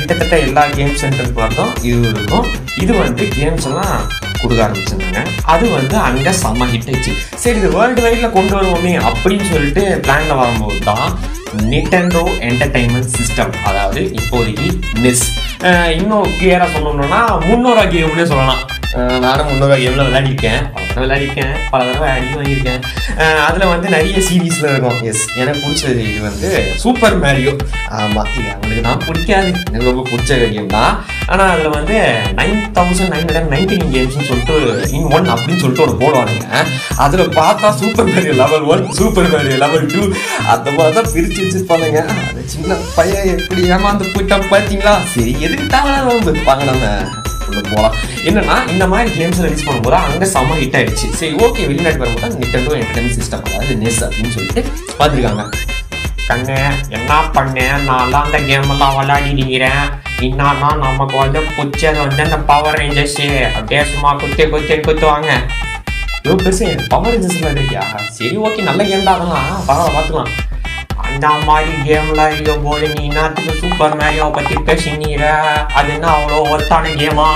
கிட்டத்தட்ட எல்லா கேம் சென்டருக்கு வரதும் இது இருக்கும் இது வந்து கேம்ஸ் எல்லாம் கொடுக்க ஆரம்பிச்சிருந்தாங்க. அது வந்து அங்கே செம்ம ஹிட் ஆயிடுச்சு. சரி இது வேர்ல்டு வைடில் கொண்டு வருவோமே அப்படின்னு சொல்லிட்டு பிளான்ல வரும்போது தான் நிட்டெண்டோ என்டர்டைன்மெண்ட் சிஸ்டம் அதாவது இப்போதைக்கு நெஸ் இன்னும் கிளியரா சொல்லணும்னா முன்னோரா கேம்னே சொல்லலாம். நானும் முன்னோரா கேமில் விளையாடிருக்கேன். பல தடவை விளையாடிருக்கேன். பல தடவை அடி வாங்கியிருக்கேன். அதில் அதுல வந்து நிறைய சீரீஸில் இருக்கும். எஸ் எனக்கு பிடிச்சது இது வந்து சூப்பர் மேரியோ ஆமாம் இது அவங்களுக்கு தான் பிடிக்காது. எனக்கு ரொம்ப பிடிச்ச கேம் தான். ஆனா அதுல வந்து nine thousand nine hundred nineteen கேம்ஸ்னு சொல்லிட்டு இன் ஒன் அப்படின்னு சொல்லிட்டு ஒன்று போடுவானுங்க. அதுல பார்த்தா super Mario level one super Mario level two அந்த மாதிரி தான் பிடிச்சி வச்சிருப்பானுங்க அந்த சின்ன பையன் எப்படி ஏமாந்து போயிட்டான் பார்த்தீங்களா சரி எதுக்கு தேவையான இருப்பாங்க நம்ம? போகலாம் என்னன்னா இந்த மாதிரி கேம்ஸ் ரிலீஸ் பண்ணும்போது அங்கே செம்ம ஹிட் ஆயிடுச்சு. சரி ஓகே வெளிநாட்டு வரும்போது நிட்டண்டோ என்டர்டைன்மெண்ட் சிஸ்டம் அதாவது நெஸ் அப்படின்னு சொல்லிட்டு பார்த்துருக்காங்க. கண்ணு என்ன பண்ணேன் நான்லாம் அந்த கேம் எல்லாம் விளையாடிக்கிறேன் என்னன்னா நமக்கு வந்து பிடிச்சது வந்து அந்த பவர் ரேஞ்சர்ஸ் அப்படியே சும்மா குத்து குத்துன்னு குத்துவாங்க இவ்வளோ பெருசு பவர் ரேஞ்சர்ஸ் இருக்கியா? சரி ஓகே நல்ல கேம் தான் அதெல்லாம். பரவாயில்ல பார்த்துக்கலாம். Uh, uh. அந்த மாதிரி கேம்ல இருக்கும் போது நீ என்னத்துக்கு சூப்பர் மேரியோ பத்தி பேசினீர அது என்ன அவ்வளோ ஒர்த்தான கேமா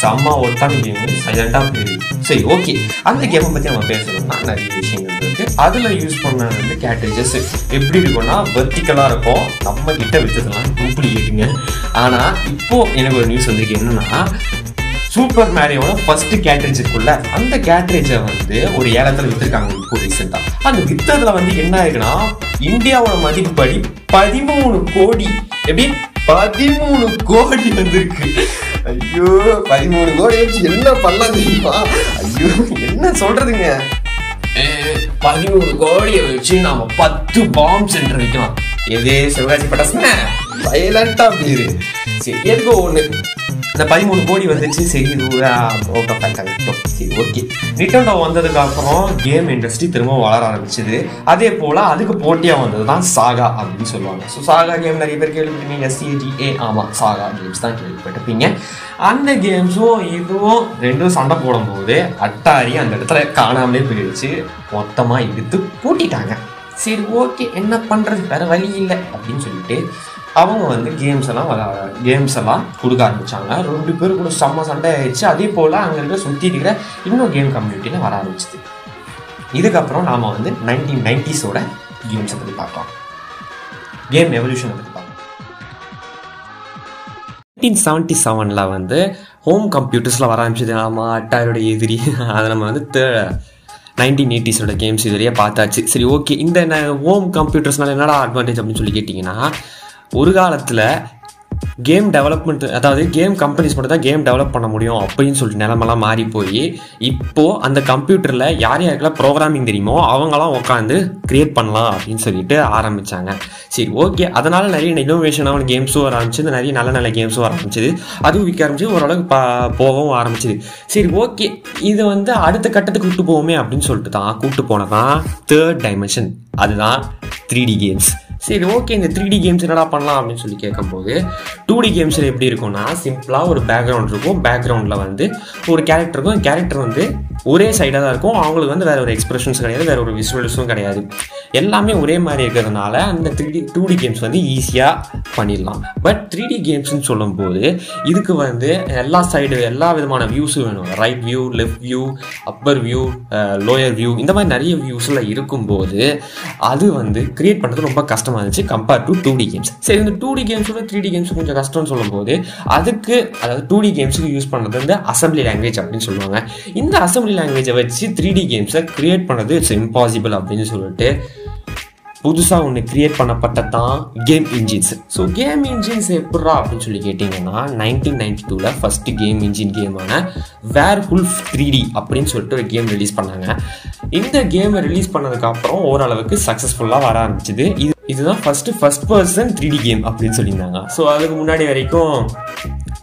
செம்ம ஒர்த்தான கேம் சைலண்டா போயிருக்கு சரி ஓகே அந்த கேமை பத்தி நம்ம பேசணும்னா நிறைய விஷயங்கள் இருக்கு. அதுல யூஸ் பண்ண வந்து கேட்ரேஜஸ் எப்படி இருக்கும்னா வெர்டிக்கலா இருக்கும். நம்ம கிட்ட வச்சதெல்லாம் டூப்ளிகேட்டுங்க ஆனா இப்போ எனக்கு ஒரு நியூஸ் வந்திருக்கு. என்னன்னா சூப்பர் மேரியோட ஃபர்ஸ்ட் கேட்ரேஜ் இருக்குல்ல அந்த கேட்ரேஜை வந்து ஒரு ஏலத்தில் வித்துருக்காங்க இப்போ ரீசெண்டா அந்த வித்ததுல வந்து என்ன ஆயிருக்குன்னா இந்தியாவோட மதிப்புப்படி பதிமூணு கோடி எப்படி? பதிமூணு கோடி வந்திருக்கு. ஐயோ பதிமூணு கோடி வச்சு என்ன பண்ணலாம் தெரியுமா? ஐயோ என்ன சொல்றதுங்க? பதிமூணு கோடியை வச்சு நாம பத்து பாம்பு சென்டர் வைக்கலாம். எதே? சிவகாசி பட்டாசுங்க வயலண்டா பேரு சரி எதுக்கோ ஒண்ணு இந்த பதிமூணு கோடி வந்துச்சு சரி அவுட் ஆஃப் சரி ஓகே நிட்டண்டோ வந்ததுக்கு அப்புறம் கேம் இண்டஸ்ட்ரி திரும்ப வளர ஆரம்பிச்சது. அதே போல அதுக்கு போட்டியாக வந்தது தான் சாகா அப்படின்னு சொல்லுவாங்க. ஸோ சாகா கேம் நிறைய பேர் கேள்விப்பட்டிருப்பீங்க. எஸ்சிஏடிஏ ஆமாம் சாகா கேம்ஸ் தான் கேள்விப்பட்டிருப்பீங்க. அந்த கேம்ஸும் இதுவும் ரெண்டும் சண்டை போடும்போது அட்டாரி அந்த இடத்துல காணாமலே போயிடுச்சு. மொத்தமாக எடுத்து பூட்டிட்டாங்க. சரி ஓகே என்ன பண்ணுறது வேறு வழி இல்லை அப்படின்னு சொல்லிட்டு அவங்க வந்து கேம்ஸ் எல்லாம் கேம்ஸ் எல்லாம் கொடுக்க ஆரம்பிச்சாங்க. ரெண்டு பேரும் கூட செம்ம சண்டை ஆயிடுச்சு. அதே போல் அங்கே இருக்க சுற்றி இருக்கிற இன்னும் கேம் கம்யூனிட்டியில் வர ஆரம்பிச்சுது. இதுக்கப்புறம் நாம் வந்து நைன்டீன் நைன்டிஸோட கேம்ஸை பற்றி பார்க்கலாம். கேம் எவல்யூஷனை பற்றி பார்க்கலாம். நைன்டீன் செவன்ட்டி செவனில் வந்து ஹோம் கம்ப்யூட்டர்ஸில் வர ஆரம்பிச்சது ஆமாம் அட்டாரோட எதிரி. அதை நம்ம வந்து நைன்டீன் எயிட்டிஸோட கேம்ஸ் இதுவரையே பார்த்தாச்சு. சரி ஓகே இந்த ஹோம் கம்ப்யூட்டர்ஸ்னால என்னடா அட்வான்டேஜ் அப்படின்னு சொல்லி கேட்டிங்கன்னா ஒரு காலத்தில் கேம் டெவலப்மெண்ட் அதாவது கேம் கம்பெனிஸ் மட்டும் தான் கேம் டெவலப் பண்ண முடியும் அப்படின்னு சொல்லிட்டு நிலமெல்லாம் மாறி போய் இப்போது அந்த கம்ப்யூட்டரில் யார் யாருக்கெல்லாம் ப்ரோக்ராமிங் தெரியுமோ அவங்களாம் உட்காந்து க்ரியேட் பண்ணலாம் அப்படின்னு சொல்லிட்டு ஆரம்பித்தாங்க சரி ஓகே அதனால் நிறைய இன்னோவேஷனான கேம்ஸும் வர ஆரம்பிச்சு நிறைய நல்ல நல்ல கேம்ஸும் வர ஆரம்பிச்சது. அதுவும் விற்க ஆரம்பிச்சு ஓரளவுக்கு பா போகவும் ஆரம்பிச்சது. சரி ஓகே இது வந்து அடுத்த கட்டத்துக்கு கூப்பிட்டு போவோமே அப்படின்னு சொல்லிட்டு தான் கூப்பிட்டு போனதான் தேர்ட் டைமென்ஷன் அதுதான் த்ரீ டி கேம்ஸ் சரி ஓகே இந்த த்ரீ டி கேம்ஸ் என்னடா பண்ணலாம் அப்படின்னு சொல்லி கேட்கும்போது டூ டி கேம்ஸில் எப்படி இருக்கும்னா சிம்பிளாக ஒரு பேக்ரவுண்ட் இருக்கும். பேக்ரவுண்டில் வந்து ஒரு கேரக்டர் இருக்கும். கேரக்டர் வந்து ஒரே சைடாக தான் இருக்கும். அவங்களுக்கு வந்து வேறு ஒரு எக்ஸ்பிரஷன்ஸ் கிடையாது வேற ஒரு விசுவல்ஸும் கிடையாது. எல்லாமே ஒரே மாதிரி இருக்கிறதுனால அந்த three D two D games வந்து ஈஸியாக பண்ணிடலாம். பட் த்ரீ டி கேம்ஸ்னு சொல்லும்போது இதுக்கு வந்து எல்லா சைடு எல்லா விதமான வியூஸும் வேணும். Right view left view upper view lower view இந்த மாதிரி நிறைய வியூஸில் இருக்கும்போது அது வந்து கிரியேட் பண்ணுறது ரொம்ப கஷ்டமாக இருந்துச்சு compare to two D games சரி இந்த டூ டி கேம்ஸோட த்ரீ டி கேம்ஸ் கொஞ்சம் கஷ்டம்னு சொல்லும்போது அதுக்கு அதாவது டூ டி கேம்ஸுக்கு யூஸ் பண்ணுறது வந்து அசம்பிளி லாங்குவேஜ் அப்படின்னு சொல்லுவாங்க. இந்த அசம்பிளி லாங்குவேஜை வச்சு த்ரீ டி கேம்ஸை க்ரியேட் பண்ணது இட்ஸ் இம்பாசிபிள் அப்படின்னு சொல்லிட்டு புதுசாக ஒன்று க்ரியேட் பண்ணப்பட்ட தான் game engines so game engines எப்படா அப்படின்னு சொல்லி கேட்டிங்கன்னா நைன்டீன் நைன்டி டூவில் ஃபஸ்ட்டு கேம் இன்ஜின் கேமான வேர் ஹுல்ஃப் த்ரீ டி அப்படின்னு சொல்லிட்டு ஒரு கேம் ரிலீஸ் பண்ணாங்க. இந்த கேமை ரிலீஸ் பண்ணதுக்கப்புறம் ஓரளவுக்கு சக்ஸஸ்ஃபுல்லாக வர ஆரம்பிச்சிது. இது இதுதான் first first person three D game அப்படின்னு சொல்லியிருந்தாங்க. ஸோ அதுக்கு முன்னாடி வரைக்கும்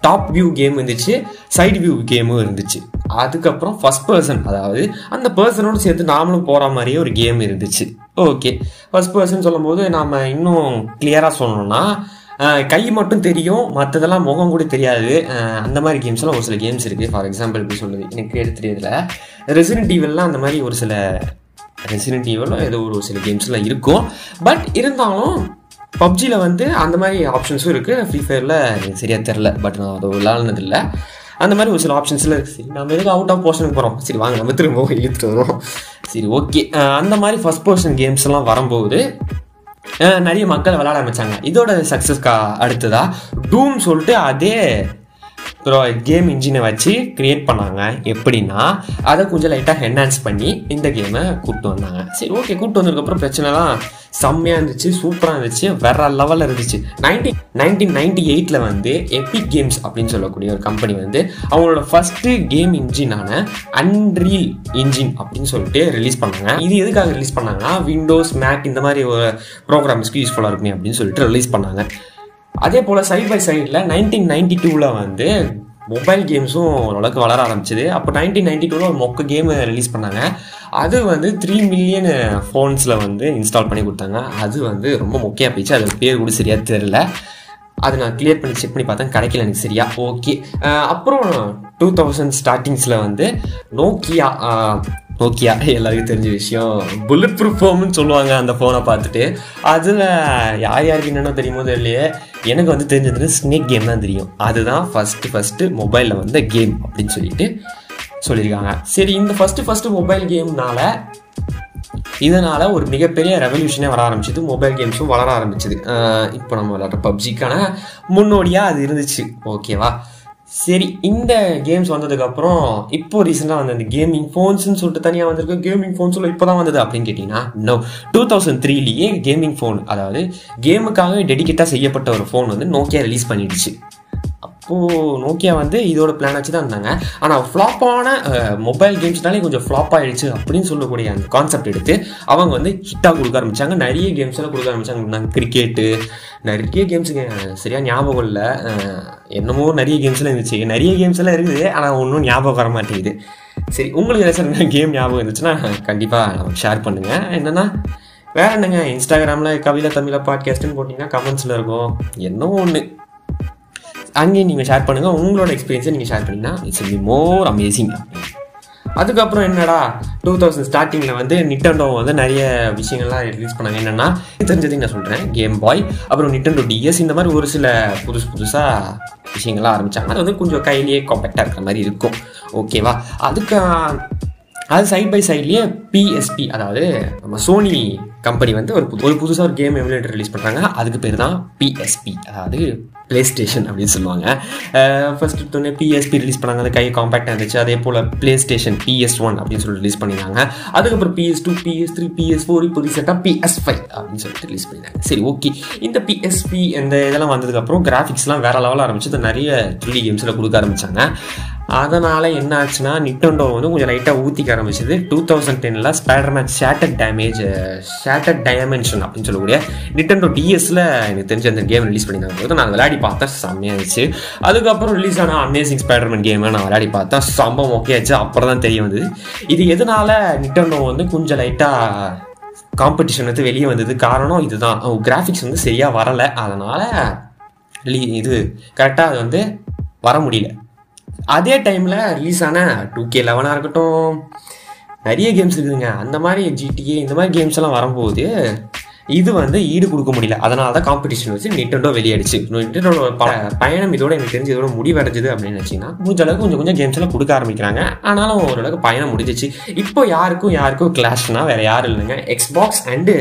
டாப் வியூ கேம் இருந்துச்சு சைடு வியூ கேமும் இருந்துச்சு. அதுக்கப்புறம் ஃபர்ஸ்ட் பர்சன் அதாவது அந்த பர்சனோடு சேர்த்து நாமளும் போகிற மாதிரியே ஒரு கேம் இருந்துச்சு. ஓகே ஃபஸ்ட் பர்சன் சொல்லும்போது நாம் இன்னும் கிளியராக சொல்லணும்னா கை மட்டும் தெரியும் மற்றதெல்லாம் முகம் கூட தெரியாது. அந்த மாதிரி கேம்ஸ்லாம் ஒரு சில கேம்ஸ் இருக்குது ஃபார் எக்ஸாம்பிள் இப்படி சொல்லுது எனக்கு பேர் தெரியல ரெசிடென்ட் ஈவல்லாம் அந்த மாதிரி ஒரு சில ரெசிடென்ட் ஈவலும் ஏதோ ஒரு சில கேம்ஸ்லாம் இருக்கும். பட் இருந்தாலும் பப்ஜியில் வந்து அந்த மாதிரி ஆப்ஷன்ஸும் இருக்குது ஃப்ரீ ஃபயரில் எனக்கு சரியாக தெரில பட் நான் அதை விளாட்னதில்லை அந்த மாதிரி ஒரு சில ஆப்ஷன்ஸில் இருக்குது சரி நம்ம எதுக்கு அவுட் ஆஃப் போர்ஷனுக்கு போகிறோம் சரி வாங்க நம்ம திரும்பவும் இழுத்துட்டு வரோம் சரி ஓகே அந்த மாதிரி ஃபஸ்ட் போர்ஷன் கேம்ஸ் எல்லாம் வரும்போது நிறைய மக்கள் விளாட ஆரம்பிச்சாங்க. இதோட சக்ஸஸ்க்கா அடுத்ததா? டூம் சொல்லிட்டு அதே கேம் இன்ஜினை வச்சு க்ரியேட் பண்ணாங்க. எப்படின்னா அதை கொஞ்சம் லைட்டாக என்ஹான்ஸ் பண்ணி இந்த கேமை கூப்பிட்டு வந்தாங்க. சரி ஓகே கூப்பிட்டு வந்ததுக்கப்புறம் பிரச்சனைலாம் செம்மையாக இருந்துச்சு சூப்பராக இருந்துச்சு வேற லெவலில் இருந்துச்சு. நைன்டீன் நைன்டீன் நைன்டி எயிட்டில் வந்து எபிக் கேம்ஸ் அப்படின்னு சொல்லக்கூடிய ஒரு கம்பெனி வந்து அவங்களோட ஃபஸ்ட்டு கேம் இன்ஜினான அன்ரீல் இன்ஜின் அப்படின்னு சொல்லிட்டு ரிலீஸ் பண்ணாங்க. இது எதுக்காக ரிலீஸ் பண்ணாங்கன்னா விண்டோஸ் மேக் இந்த மாதிரி ஒரு ப்ரோக்ராம்ஸ்க்கு யூஸ்ஃபுல்லாக இருக்குமே அப்படின்னு சொல்லிட்டு ரிலீஸ் பண்ணாங்க. அதே போல் சைட் பை சைடில் நைன்டீன் நைன்டி டூவில் வந்து மொபைல் கேம்ஸும் ஓரளவுக்கு வளர ஆரம்பிச்சது. அப்போ நைன்டீன் நைன்டி டூவில் ஒரு மொக்க கேம் ரிலீஸ் பண்ணாங்க. அது வந்து த்ரீ மில்லியன் ஃபோன்ஸில் வந்து இன்ஸ்டால் பண்ணி கொடுத்தாங்க. அது வந்து ரொம்ப முக்கியம் போயிடுச்சு. அது பேர் கூட சரியாக தெரில அது நான் கிளியர் பண்ணி செக் பண்ணி பார்த்தேன். கிடைக்கல எனக்கு சரியா. ஓகே அப்புறம் டூ தௌசண்ட் ஸ்டார்டிங்ஸில் வந்து நோக்கியா நோக்கியா எல்லாருக்கும் தெரிஞ்ச விஷயம்? புல்லட் ப்ரூஃப் ஃபோம்னு சொல்லுவாங்க அந்த ஃபோனை பார்த்துட்டு. அதில் யார் யாருக்கு என்னென்ன தெரியுமோ தெரியலையே. எனக்கு வந்து தெரிஞ்சது ஸ்னேக் கேம் தான் தெரியும். அதுதான் ஃபஸ்ட்டு ஃபஸ்ட்டு மொபைலில் வந்த கேம் அப்படின்னு சொல்லிட்டு சொல்லியிருக்காங்க. சரி இந்த ஃபஸ்ட்டு ஃபஸ்ட்டு மொபைல் கேம்னால இதனால் ஒரு மிகப்பெரிய ரெவல்யூஷனே வர ஆரம்பிச்சது. மொபைல் கேம்ஸும் வளர ஆரம்பிச்சது. இப்போ நம்ம விளாட்ற பப்ஜிக்கான முன்னோடியாக அது இருந்துச்சு. ஓகேவா? சரி இந்த கேம்ஸ் வந்ததுக்கப்புறம் இப்போ ரீசெண்டாக வந்து அந்த கேமிங் ஃபோன்ஸ்னு சொல்லிட்டு தனியாக வந்திருக்கு. கேமிங் ஃபோன்ஸில் இப்போ தான் வந்தது அப்படின்னு கேட்டிங்கன்னா நோ டூ தௌசண்ட் த்ரீலேயே கேமிங் ஃபோன் அதாவது கேமுக்காக டெடிக்கேட்டாக செய்யப்பட்ட ஒரு ஃபோன் வந்து நோக்கியா ரிலீஸ் பண்ணிடுச்சு. அப்போது நோக்கியா வந்து இதோட பிளான் வச்சு தான் இருந்தாங்க ஆனால் ஃப்ளாப்பான மொபைல் கேம்ஸ்னாலே கொஞ்சம் ஃப்ளாப் ஆயிடுச்சு அப்படின்னு சொல்லக்கூடிய அந்த கான்செப்ட் எடுத்து அவங்க வந்து ஹிட்டாக கொடுக்க ஆரம்பிச்சாங்க. நிறைய கேம்ஸ் எல்லாம் கொடுக்க ஆரம்பிச்சாங்க. கிரிக்கெட்டு நிறைய கேம்ஸுக்கு சரியாக ஞாபகம் இல்லை. என்னமோ நிறைய கேம்ஸ்லாம் இருந்துச்சு. நிறைய கேம்ஸ் எல்லாம் இருக்குது ஆனால் ஒன்றும் ஞாபகம் வர மாட்டேங்குது. சரி உங்களுக்கு ஏதாச்சும் கேம் ஞாபகம் இருந்துச்சுன்னா கண்டிப்பாக நமக்கு ஷேர் பண்ணுங்கள் என்னென்னா வேற என்னங்க? இன்ஸ்டாகிராமில் கவிதா தமிழா பாட்காஸ்ட்னு போட்டிங்கன்னா கமெண்ட்ஸில் இருக்கும். என்னமோ ஒன்று அங்கேயும் நீங்கள் ஷேர் பண்ணுங்கள் உங்களோட எக்ஸ்பீரியன்ஸை நீங்கள் ஷேர் பண்ணிங்கன்னா இட்ஸ் பி மோர் அமேசிங் அதுக்கப்புறம் என்னடா டூ தௌசண்ட் ஸ்டார்டிங்கில் வந்து நிட்டண்டோ வந்து நிறைய விஷயங்கள்லாம் ரிலீஸ் பண்ணாங்க. என்னென்னா தெரிஞ்சதையும் நான் சொல்கிறேன் கேம் பாய் அப்புறம் நிட்டண்டோ டிஎஸ் இந்த மாதிரி ஒரு சில புதுசு புதுசாக விஷயங்கள்லாம் ஆரம்பித்தாங்க அது வந்து கொஞ்சம் கையிலேயே காம்பேக்டாக இருக்கிற மாதிரி இருக்கும். ஓகேவா அதுக்கு அது சைட் பை சைட்லேயே பிஎஸ்பி அதாவது நம்ம சோனி கம்பெனி வந்து ஒரு புது ஒரு புதுசாக ஒரு கேம் எமுலேட்டர் ரிலீஸ் பண்ணுறாங்க அதுக்கு பேர் தான் பிஎஸ்பி அதாவது ப்ளே ஸ்டேஷன் அப்படின்னு சொல்லுவாங்க. ஃபர்ஸ்ட் எடுத்தோடனே பிஎஸ்பி ரிலீஸ் பண்ணாங்க. அது கை காம்பேக்டாக இருந்துச்சு. அதே போல் ப்ளே ஸ்டேஷன் பிஎஸ் ஒன் அப்படின்னு சொல்லிட்டு ரிலீஸ் பண்ணியிருந்தாங்க. அதுக்கப்புறம் PS two PS three PS four இப்போ ரீசெண்டாக பிஎஸ் ஃபைவ் அப்படின்னு சொல்லிட்டு ரிலீஸ் பண்ணியிருந்தாங்க. சரி ஓகே இந்த பிஎஸ்பி இந்த இதெல்லாம் வந்ததுக்கப்புறம் கிராஃபிக்ஸ்லாம் வேறு லெவலில் ஆரம்பிச்சு நிறைய த்ரீ டி கேம்ஸில் கொடுக்க ஆரம்பித்தாங்க அதனால் என்ன ஆச்சுன்னா நிட்டோண்டோ வந்து கொஞ்சம் லைட்டாக ஊற்றிக்க ஆரம்பிச்சது. டூ தௌசண்ட் டெனில் Spiderman shattered damage shattered dimension அப்படின்னு சொல்லக்கூடிய நிட்டோண்டோ டிஎஸில் எனக்கு தெரிஞ்ச அந்த கேம் ரிலீஸ் பண்ணியிருந்தாங்க. போது நான் விளையாடி பார்த்தேன். செம்மையாக இருந்துச்சு. அதுக்கப்புறம் ரிலீஸ் ஆன அமேசிங் ஸ்பைடர்மேன் கேமை நான் விளையாடி பார்த்தேன். சம்பவம் ஓகே ஆச்சு. அப்புறம் தான் தெரிய வந்தது. இது எதனால் நிட்டோண்டோ வந்து கொஞ்சம் லைட்டாக காம்படிஷன் வந்து வெளியே வந்தது? காரணம் இதுதான். கிராஃபிக்ஸ் வந்து சரியாக வரலை. அதனால் இது கரெக்டாக அது வந்து வர முடியல. அதே டைமில் ரிலீஸ் ஆன டூ கே லெவனாக இருக்கட்டும். நிறைய கேம்ஸ் இருக்குதுங்க. அந்த மாதிரி ஜிடிஏ இந்த மாதிரி கேம்ஸ் எல்லாம் வரும்போது இது வந்து ஈடு கொடுக்க முடியல. அதனால தான் காம்படிஷன் வச்சு நிட்டண்டோ வெளியாடுச்சு நிட்டண்டோட ப- பயணம் இதோட எனக்கு தெரிஞ்சு இதோட முடிவடைஞ்சது அப்படின்னு வச்சிங்கன்னா முடிஞ்ச அளவுக்கு கொஞ்சம் கொஞ்சம் கேம்ஸ் எல்லாம் கொடுக்க ஆரம்பிக்கிறாங்க. ஆனாலும் ஓரளவுக்கு பயணம் முடிஞ்சிச்சு. இப்போ யாருக்கும் யாருக்கும் கிளாஷ்னா வேற யாரும் இல்லைங்க. எக்ஸ்பாக்ஸ் அண்டு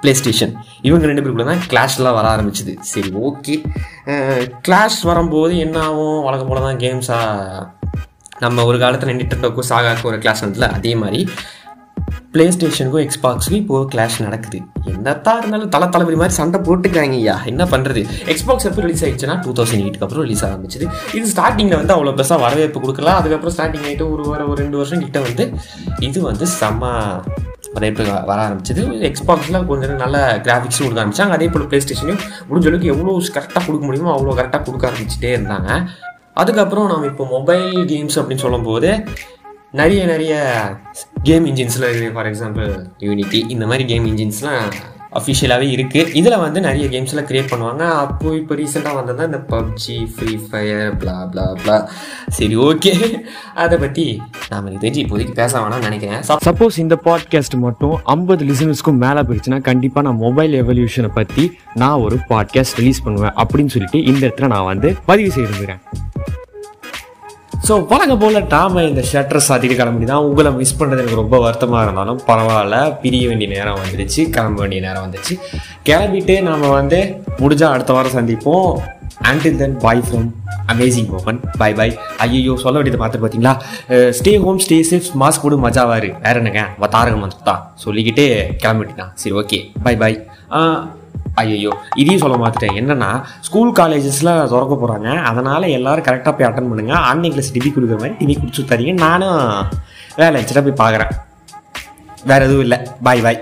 பிளே ஸ்டேஷன் இவங்க ரெண்டு பேருக்குள்ள தான் கிளாஷ்லாம் வர ஆரம்பிச்சுது. சரி ஓகே கிளாஷ் வரும்போது என்ன ஆகும்? வழக்கம் போல தான் கேம்ஸாக நம்ம ஒரு காலத்தில் நிட்டண்டோக்கும் சாகாக்கு ஒரு கிளாஸ் வந்ததுல அதே மாதிரி பிளே ஸ்டேஷனுக்கும் எக்ஸ்பாக்ஸுக்கும் இப்போ கிளாஷ் நடக்குது. என்னத்தான் இருந்தாலும் தலை தளபதி மாதிரி சண்டை போட்டுக்காங்க ஐயா. என்ன பண்ணுறது எக்ஸ்பாக்ஸ் எப்போ ரிலீஸ் ஆயிடுச்சுன்னா டூ தௌசண்ட் எயிட்டுக்கு அப்புறம் ரிலீஸ் ஆரம்பிச்சது. இது ஸ்டார்டிங்கில் வந்து அவ்வளோ பெருசாக வரவேற்பு கொடுக்கல. அதுக்கப்புறம் ஸ்டார்டிங் ஆகிட்டு ஒரு வாரம் ஒரு ரெண்டு வருஷம் கிட்ட வந்து இது வந்து செம்ம வரவேற்பு வர ஆரம்பிச்சது. எக்ஸ்பாக்ஸில் கொஞ்சம் நல்ல கிராஃபிக்ஸும் கொடுக்க ஆரம்பிச்சாங்க. அதே போல் ப்ளே ஸ்டேஷனையும் முடிஞ்ச அளவுக்கு எவ்வளோ கரெக்டாக கொடுக்க முடியுமோ அவ்வளோ கரெக்டாக கொடுக்க ஆரம்பிச்சிட்டே இருந்தாங்க. அதுக்கப்புறம் நம்ம இப்போ மொபைல் கேம்ஸ் அப்படின்னு சொல்லும்போது நிறைய நிறைய கேம் இன்ஜின்ஸில் இருக்குது ஃபார் எக்ஸாம்பிள் யூனிட்டி இந்த மாதிரி கேம் இன்ஜின்ஸ்லாம் அஃபிஷியலாகவே இருக்குது இதில் வந்து நிறைய கேம்ஸ்லாம் க்ரியேட் பண்ணுவாங்க. அப்போ இப்போ ரீசெண்டாக வந்தது தான் இந்த PUBG free fire bla bla bla சரி ஓகே அதை பற்றி நாம் எனக்கு தெரிஞ்சு இப்போதைக்கு பேச வேணாம்னு நினைக்கிறேன். சப்போஸ் இந்த பாட்காஸ்ட் மட்டும் ஐம்பது லிசனர்ஸ்க்கும் மேலே போயிடுச்சுன்னா கண்டிப்பாக நான் மொபைல் எவல்யூஷனை பற்றி நான் ஒரு பாட்காஸ்ட் ரிலீஸ் பண்ணுவேன் அப்படின்னு சொல்லிட்டு இந்த இடத்துல நான் வந்து பதிவு செய்திருக்கிறேன். ஸோ வழங்க போல நாம இந்த ஷட்டர் சாத்திட்டு கிளம்பி தான். உங்களை மிஸ் பண்ணுறது எனக்கு ரொம்ப வருத்தமாக இருந்தாலும் பரவாயில்ல. பிரிய வேண்டிய நேரம் வந்துடுச்சு. கிளம்ப வேண்டிய நேரம் வந்துச்சு. கிளம்பிட்டு நம்ம வந்து முடிஞ்சா அடுத்த வாரம் சந்திப்போம். Until then bye from amazing மோகன் பை பை ஐயோ சொல்ல வேண்டியது பார்த்து பார்த்தீங்களா stay home stay safe mask கூட மஜாவாரு வேற என்னங்க? அவ தாரகம் வந்துட்டான் சொல்லிக்கிட்டு கிளம்பிட்டு தான் சரி ஓகே பை பை ஐயோ இதையும் சொல்ல மாத்துட்டேன் என்னன்னா ஸ்கூல் காலேஜஸ்ல திறக்க போறாங்க. அதனால எல்லாரும் கரெக்டாக போய் அட்டன் பண்ணுங்க. ஆன்லைன் கிளாஸ் டிவி கொடுக்குற மாதிரி டிவி கொடுத்து தரீங்க. நானும் வேலை வச்சுட்டா போய் பார்க்குறேன். வேற எதுவும் இல்லை. பாய் பாய்